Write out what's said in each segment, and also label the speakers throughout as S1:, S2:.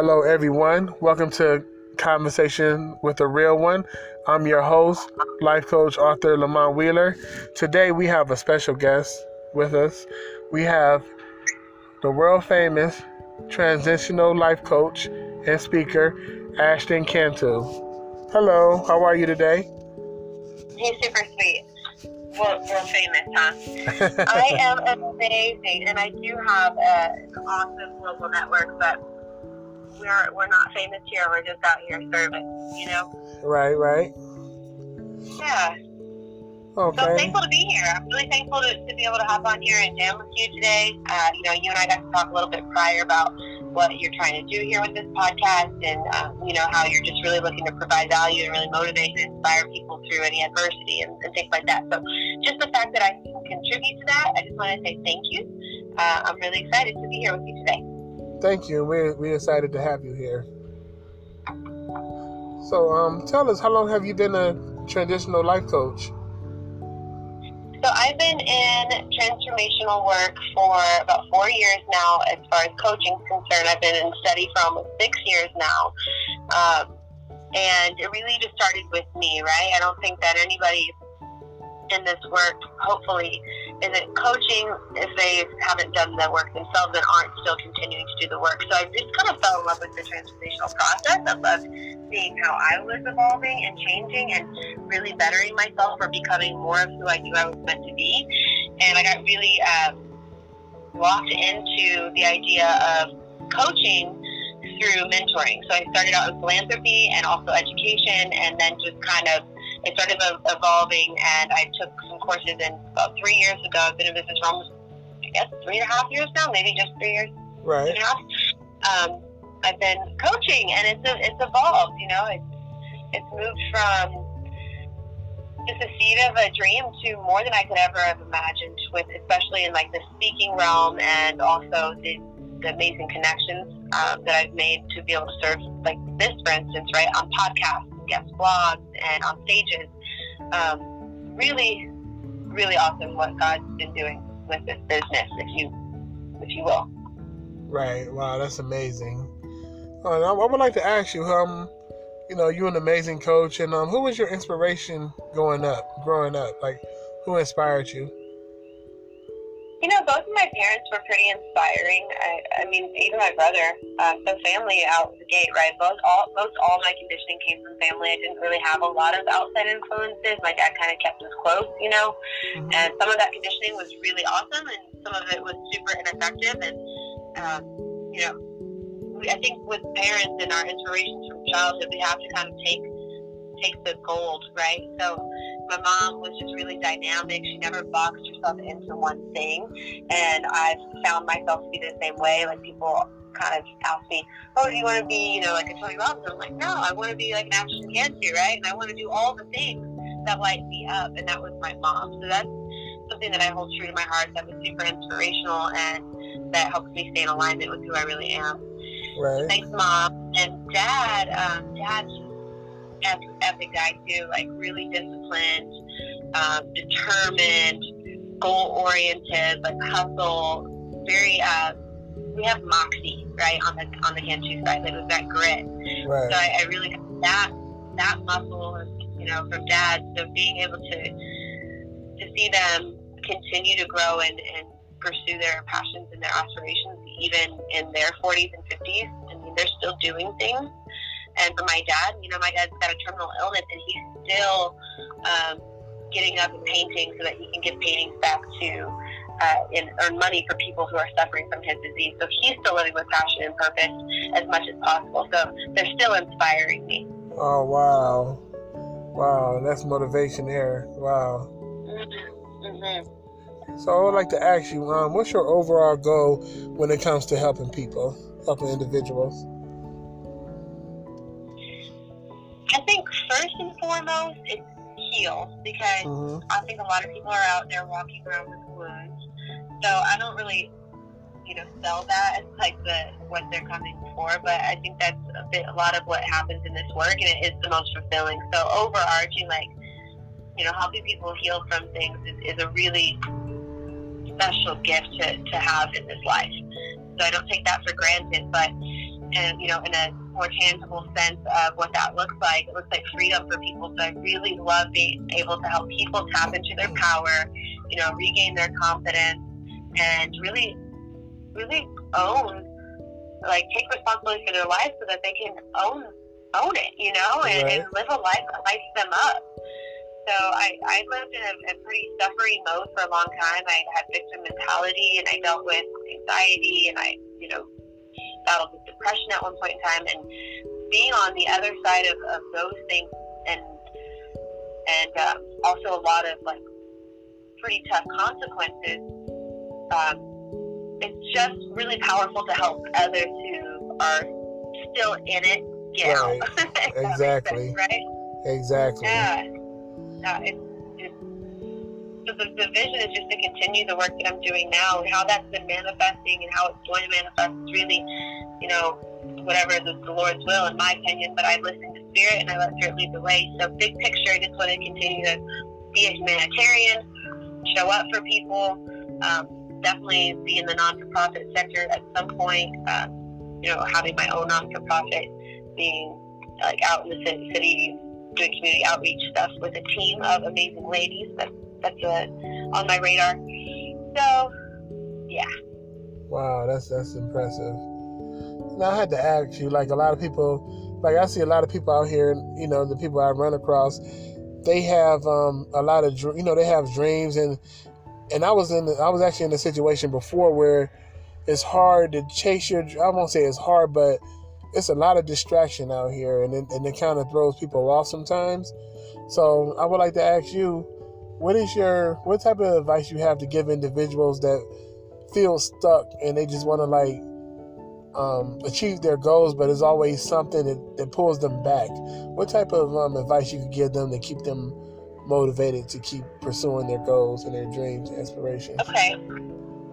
S1: Hello, everyone. Welcome to Conversation with a Real One. I'm your host, life coach Arthur Lamont Wheeler. Today, we have a special guest with us. We have the world famous transitional life coach and speaker, Ashton Cantu. Hello, how are you today?
S2: He's super sweet. World, world famous, huh? I am amazing, and I do have a, an awesome global network, but we're we're not famous here. We're just out here serving, you know.
S1: Right, right.
S2: Yeah.
S1: Okay.
S2: So I'm thankful to be here. I'm really thankful to, to be able to hop on here and jam with you today. Uh, you know, you and I got to talk a little bit prior about what you're trying to do here with this podcast and, um, you know, how you're just really looking to provide value and really motivate and inspire people through any adversity and, and things like that. So just the fact that I can contribute to that, I just want to say thank you. Uh, I'm really excited to be here with you today.
S1: Thank you. We're, we're excited to have you here. So, um, tell us, how long have you been a transitional life coach?
S2: So I've been in transformational work for about four years now. As far as coaching is concerned, I've been in study for almost six years now. Um, and it really just started with me, right? I don't think that anybody in this work, hopefully, isn't coaching if they haven't done the work themselves and aren't still continuing to do the work. So I just kind of fell in love with the transformational process. I loved seeing how I was evolving and changing and really bettering myself or becoming more of who I knew I was meant to be. And I got really um, locked into the idea of coaching through mentoring. So I started out in philanthropy and also education, and then just kind of it started evolving, and I took some courses And about three years ago. I've been in business for almost, I guess, three and a half years now, maybe just three years.
S1: Right.
S2: And a half. Um, I've been coaching, and it's it's evolved. You know, it's it's moved from just a seed of a dream to more than I could ever have imagined. With especially in like the speaking realm, and also the the amazing connections um, that I've made to be able to serve like this, for instance, right on podcasts guest blogs and on stages. Um, really, really awesome what God's been doing with this business, if you, if you will.
S1: Right. Wow, that's amazing. Uh, I would like to ask you, um, you know, you're an amazing coach, and um, who was your inspiration going up, growing up? Like, who inspired you?
S2: You know, both of my parents were pretty inspiring. I, I mean, even my brother. Uh, so family out the gate, right? Most all most all my conditioning came from family. I didn't really have a lot of outside influences. My dad kind of kept us close, you know. Mm-hmm. And some of that conditioning was really awesome, and some of it was super ineffective. And um, you know, we, I think with parents and our inspirations from childhood, we have to kind of take take the gold, right? So my mom was just really dynamic. She never boxed herself into one thing. And I've found myself to be the same way. Like people kind of ask me, oh, do you want to be, you know, like a Tony Robbins? I'm like, no, I want to be like an Ashton Cantu, right? And I want to do all the things that light me up. And that was my mom. So that's something that I hold true to my heart that was super inspirational and that helps me stay in alignment with who I really am.
S1: Right.
S2: So thanks, mom. And dad, um, dad epic guy too, like really disciplined, um, determined, goal oriented, like hustle, very. Uh, we have moxie, right, on the on the Cantu side. Like it was that grit.
S1: Right.
S2: So I, I really that that muscle, you know, from dad. So being able to to see them continue to grow and, and pursue their passions and their aspirations, even in their 40s and 50s. I mean, they're still doing things and for my dad, you know, my dad's got a terminal illness and he's still um, getting up and painting so that he can give paintings back to uh, and earn money for people who are suffering from his disease. So he's still living with passion and purpose as much as possible. So they're still inspiring me.
S1: Oh, wow. Wow, that's motivation there. Wow.
S2: Mm-hmm. Mm-hmm.
S1: So I would like to ask you, um, what's your overall goal when it comes to helping people, helping individuals?
S2: I think first and foremost, it's heal because mm-hmm. I think a lot of people are out there walking around with wounds. So I don't really, you know, sell that as like the what they're coming for, but I think that's a bit a lot of what happens in this work, and it is the most fulfilling. So overarching, like, you know, helping people heal from things is, is a really special gift to, to have in this life. So I don't take that for granted, but and you know, in a more tangible sense of what that looks like. It looks like freedom for people. So I really love being able to help people tap into their power, you know, regain their confidence, and really, really own, like take responsibility for their lives so that they can own own it, you know, and, right. and live a life that lights them up. So I, I lived in a, a pretty suffering mode for a long time. I had victim mentality and I dealt with anxiety and I, you know, battled with depression at one point in time. And being on the other side of, of those things and and um, also a lot of like pretty tough consequences, um, it's just really powerful to help others who are still in it get
S1: right. out. exactly.
S2: Sense, right?
S1: Exactly.
S2: Yeah. Uh, it's, so the, the vision is just to continue the work that I'm doing now and how that's been manifesting and how it's going to manifest really, you know, whatever is the Lord's will, in my opinion. But I listened to Spirit and I let Spirit lead the way. So, big picture, I just want to continue to be a humanitarian, show up for people, um, definitely be in the non for profit sector at some point. Um, you know, having my own non for profit, being like out in the city, doing community outreach stuff with a team of amazing ladies. That's that's uh, on my radar. So, yeah.
S1: Wow, that's that's impressive. Now I had to ask you, like a lot of people, like I see a lot of people out here, you know, the people I run across, they have um, a lot of, you know, they have dreams, and and I was in, the, I was actually in a situation before where it's hard to chase your, I won't say it's hard, but it's a lot of distraction out here, and it, and it kind of throws people off sometimes. So I would like to ask you, what is your what type of advice you have to give individuals that feel stuck and they just want to like um, achieve their goals, but it's always something that, that pulls them back. What type of um, advice you could give them to keep them motivated to keep pursuing their goals and their dreams, and aspirations?
S2: Okay.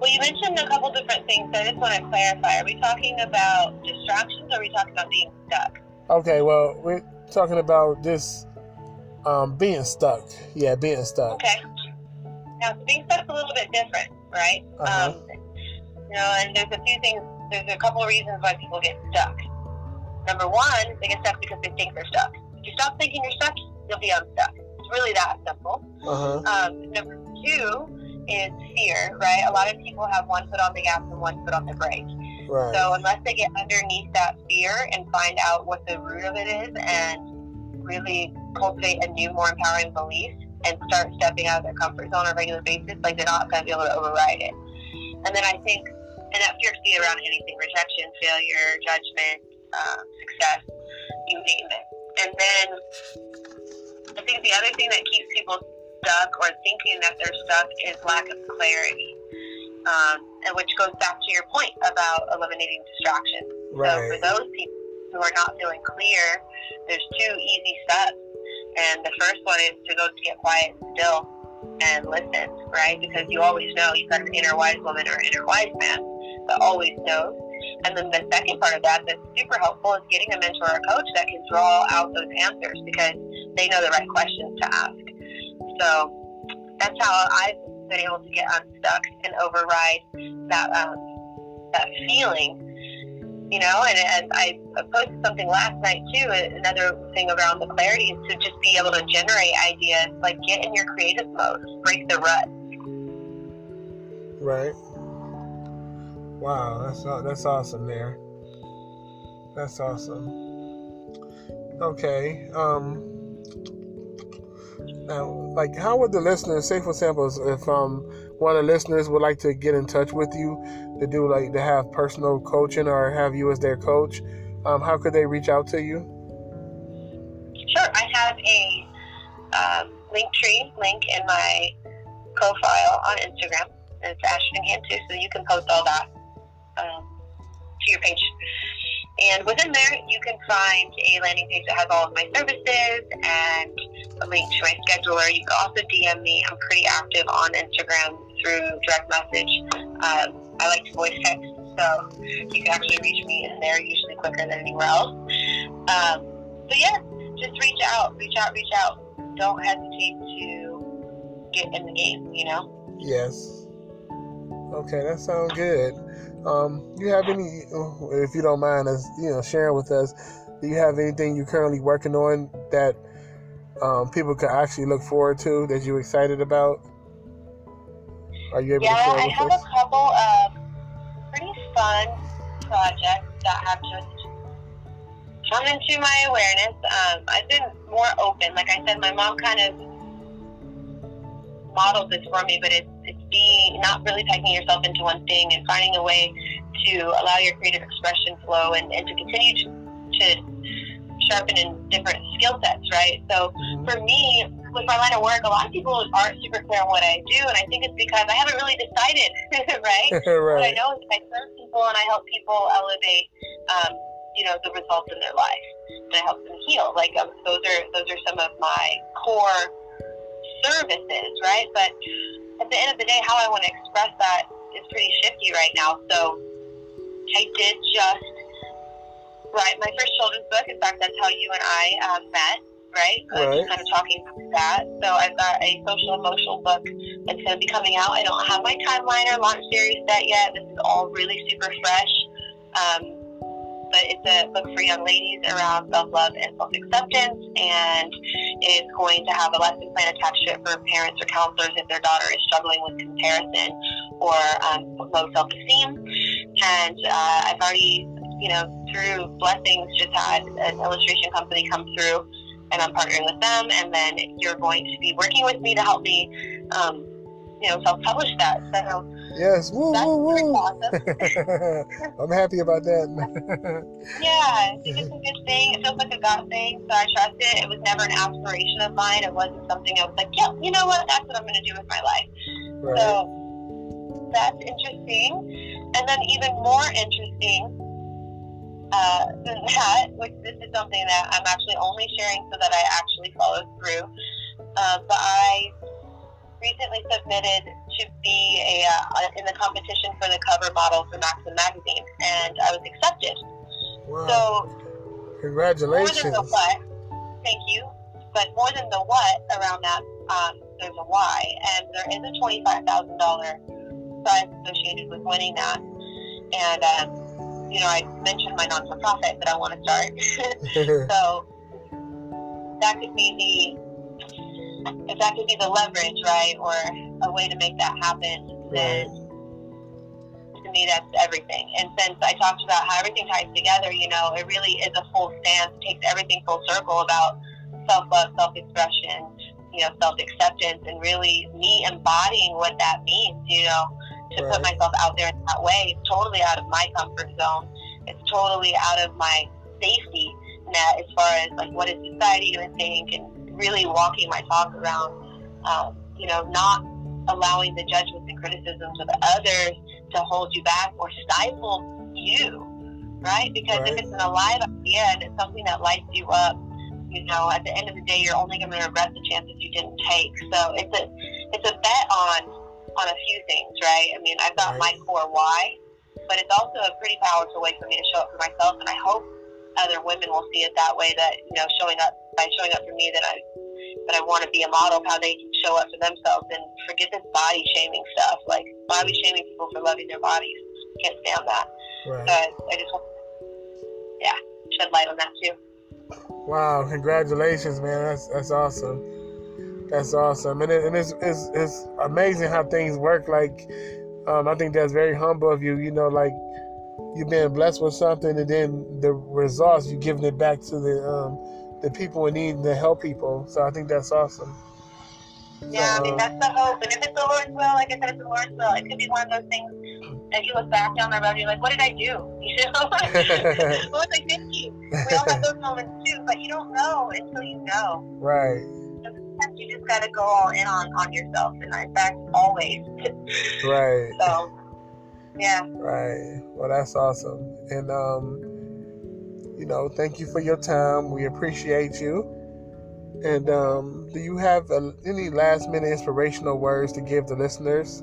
S2: Well, you mentioned a couple different things, so I just want to clarify. Are we talking about distractions or are we talking about being stuck?
S1: Okay, well, we're talking about this um, being stuck. Yeah, being stuck.
S2: Okay. Now, being stuck is a little bit different, right? Uh-huh. Um, you know, and there's a few things, there's a couple of reasons why people get stuck. Number one, they get stuck because they think they're stuck. If you stop thinking you're stuck, you'll be unstuck. It's really that simple.
S1: Uh-huh.
S2: Um, number two, is fear, right? A lot of people have one foot on the gas and one foot on the brake.
S1: Right.
S2: So unless they get underneath that fear and find out what the root of it is and really cultivate a new, more empowering belief and start stepping out of their comfort zone on a regular basis, like they're not going to be able to override it. And then I think, and that fear can be around anything, rejection, failure, judgment, um, success, you name it. And then I think the other thing that keeps people stuck or thinking that they're stuck is lack of clarity. Um, and which goes back to your point about eliminating distractions.
S1: Right.
S2: So for those people who are not feeling clear, there's two easy steps. And the first one is to go to get quiet and still and listen, right? Because you always know you've got an inner wise woman or inner wise man that always knows. And then the second part of that that's super helpful is getting a mentor or a coach that can draw out those answers because they know the right questions to ask. So that's how I've been able to get unstuck and override that um, that feeling. You know, and, and I posted something last night too. Another thing around the clarity is to just be able to generate ideas, like get in your creative mode, break the rut.
S1: Right. Wow, that's that's awesome there. That's awesome. Okay. Um now, like, how would the listeners, say for example, if um one of the listeners would like to get in touch with you to do like to have personal coaching or have you as their coach, um, how could they reach out to you?
S2: Sure, I have a um, Linktree link in my profile on Instagram. It's Ashton Cantu, so you can post all that um, to your page. And within there, you can find a landing page that has all of my services and a link to my scheduler. You can also DM me. I'm pretty active on Instagram through direct message. Um, I like to voice text, so you can actually reach me in there usually quicker than anywhere else. Um, so yeah, just reach out, reach out, reach out. Don't hesitate to get in the game. You know.
S1: Yes. Okay, that sounds good. Um, you have any, if you don't mind, us you know sharing with us? Do you have anything you're currently working on that um, people can actually look forward to that you're excited about? Are you able
S2: yeah,
S1: to share
S2: I
S1: with
S2: have
S1: us?
S2: a couple of pretty fun projects that have just come into my awareness. Um, I've been more open. Like I said, my mom kind of modeled this for me, but it's being not really pegging yourself into one thing and finding a way to allow your creative expression flow and, and to continue to, to sharpen in different skill sets, right? So
S1: Mhm.
S2: for me, with my line of work, a lot of people aren't super clear on what I do, and I think it's because I haven't really decided, right? What I know is I serve people and I help people elevate, um, you know, the results in their life, and I help them heal. Like um, those are those are some of my core services, right? But at the end of the day, how I want to express that is pretty shifty right now. So I did just write my first children's book. In fact, that's how you and I um, met, right? Uh,
S1: Right.
S2: Just kind of talking about that. So I've got a social emotional book that's going to be coming out. I don't have my timeline or launch series set yet. This is all really super fresh. Um, but it's a book for young ladies around self-love and self-acceptance, and it's going to have a lesson plan attached to it for parents or counselors if their daughter is struggling with comparison or um, low self-esteem. And uh, I've already, you know, through blessings, just had an illustration company come through, and I'm partnering with them. And then you're going to be working with me to help me, um, you know, self-publish that. So
S1: Yes. Woo,
S2: that's
S1: woo,
S2: pretty
S1: woo.
S2: awesome.
S1: I'm happy about that.
S2: Yeah, it's a good thing. It feels like a God thing, so I trust it. It was never an aspiration of mine. It wasn't something I was like, yeah, you know what? That's what I'm going to do with my life.
S1: right.
S2: So that's interesting. And then even more interesting uh, than that, which this is something that I'm actually only sharing so that I actually follow through. Uh, but I recently submitted to be a uh, in the competition for the cover model for Maxim magazine, and I was accepted.
S1: wow.
S2: So more than
S1: Congratulations.
S2: the what, thank you, but more than the what around that, um, there's a why, and there is a twenty-five thousand dollar prize associated with winning that. And um, you know, I mentioned my non-for-profit that I want to start, so that could be the if that could be the leverage, right, or a way to make that happen, then to me that's everything. And since I talked about how everything ties together, you know, it really is a full stance, takes everything full circle about self love, self expression, you know, self acceptance, and really me embodying what that means, you know, to
S1: Right.
S2: put myself out there in that way. It's totally out of my comfort zone. It's totally out of my safety net as far as like what is society going to think and really walking my talk around, um, you know, not allowing the judgments and criticisms of others to hold you back or stifle you, right? Because
S1: Right.
S2: if it's an alive idea and it's something that lights you up, you know, at the end of the day, you're only going to regret the chances you didn't take. So it's a it's a bet on on a few things, right? I mean, I've got
S1: Right.
S2: my core why, but it's also a pretty powerful way for me to show up for myself, and I hope other women will see it that way. That you know, showing up by showing up for me, that I that I want to be a model of how they can show up for themselves and forget this body shaming stuff. Like why are we shaming people for loving their bodies, can't stand that.
S1: right.
S2: So I just want, yeah, shed light on that too.
S1: Wow, congratulations, man. That's that's awesome. That's awesome. And, it, and it's, it's it's amazing how things work. Like, um, I think that's very humble of you. You know, like you've been blessed with something, and then the results you're giving it back to the um, the people in need and to help people. So I think that's awesome.
S2: Yeah, I mean that's the hope. And if it's the Lord's will, like I said, it's the Lord's will. It could be one of those things that you look back down the road and you're like, what did I do? You know, what was I thinking? We all have those moments too, but you don't know until you know.
S1: right,
S2: Sometimes you just got to go all in on on yourself, and in fact, always.
S1: right,
S2: So, yeah.
S1: right. Well, that's awesome. And um, you know, thank you for your time. We appreciate you. And um, do you have uh any last minute inspirational words to give the listeners?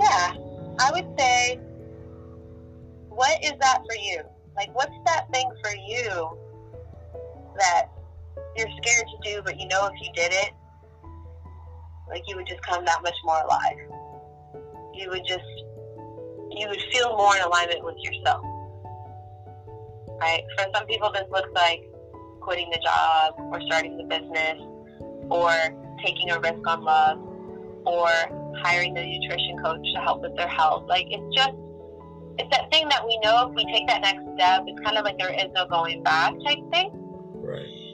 S2: Yeah, I would say, what is that for you? Like, what's that thing for you that you're scared to do, but you know if you did it, like you would just come that much more alive? you would just you would feel more in alignment with yourself. Right? For some people this looks like quitting the job or starting the business or taking a risk on love or hiring the nutrition coach to help with their health. Like it's just it's that thing that we know if we take that next step, it's kind of like there is no going back type thing.
S1: Right.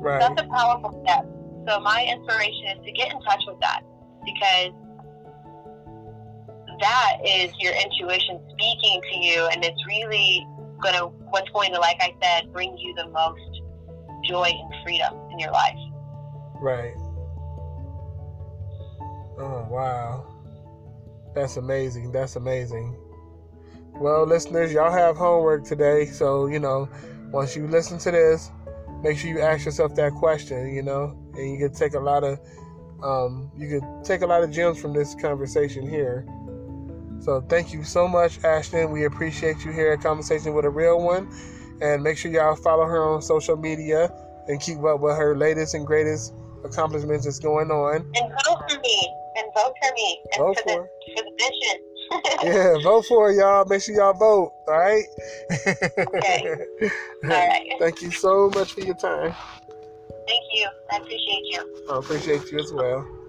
S1: Right.
S2: That's a powerful step. So my inspiration is to get in touch with that because that is your intuition speaking to you and it's really going to what's going to like I said bring you the most joy and freedom in your life.
S1: Right. Oh, wow. That's amazing. That's amazing. Well, listeners, y'all have homework today. So, you know, once you listen to this, make sure you ask yourself that question, you know, and you can take a lot of, um, you can take a lot of gems from this conversation here. So thank you so much, Ashton. We appreciate you here at Conversation with a Real One. And make sure y'all follow her on social media and keep up with her latest and greatest accomplishments that's going on.
S2: And vote for me. And vote for me. And vote for, for, the, for the vision.
S1: yeah, vote for it, y'all. Make sure y'all vote. All right.
S2: okay. All right.
S1: Thank you so much for your time.
S2: Thank you. I appreciate you.
S1: I appreciate you as well.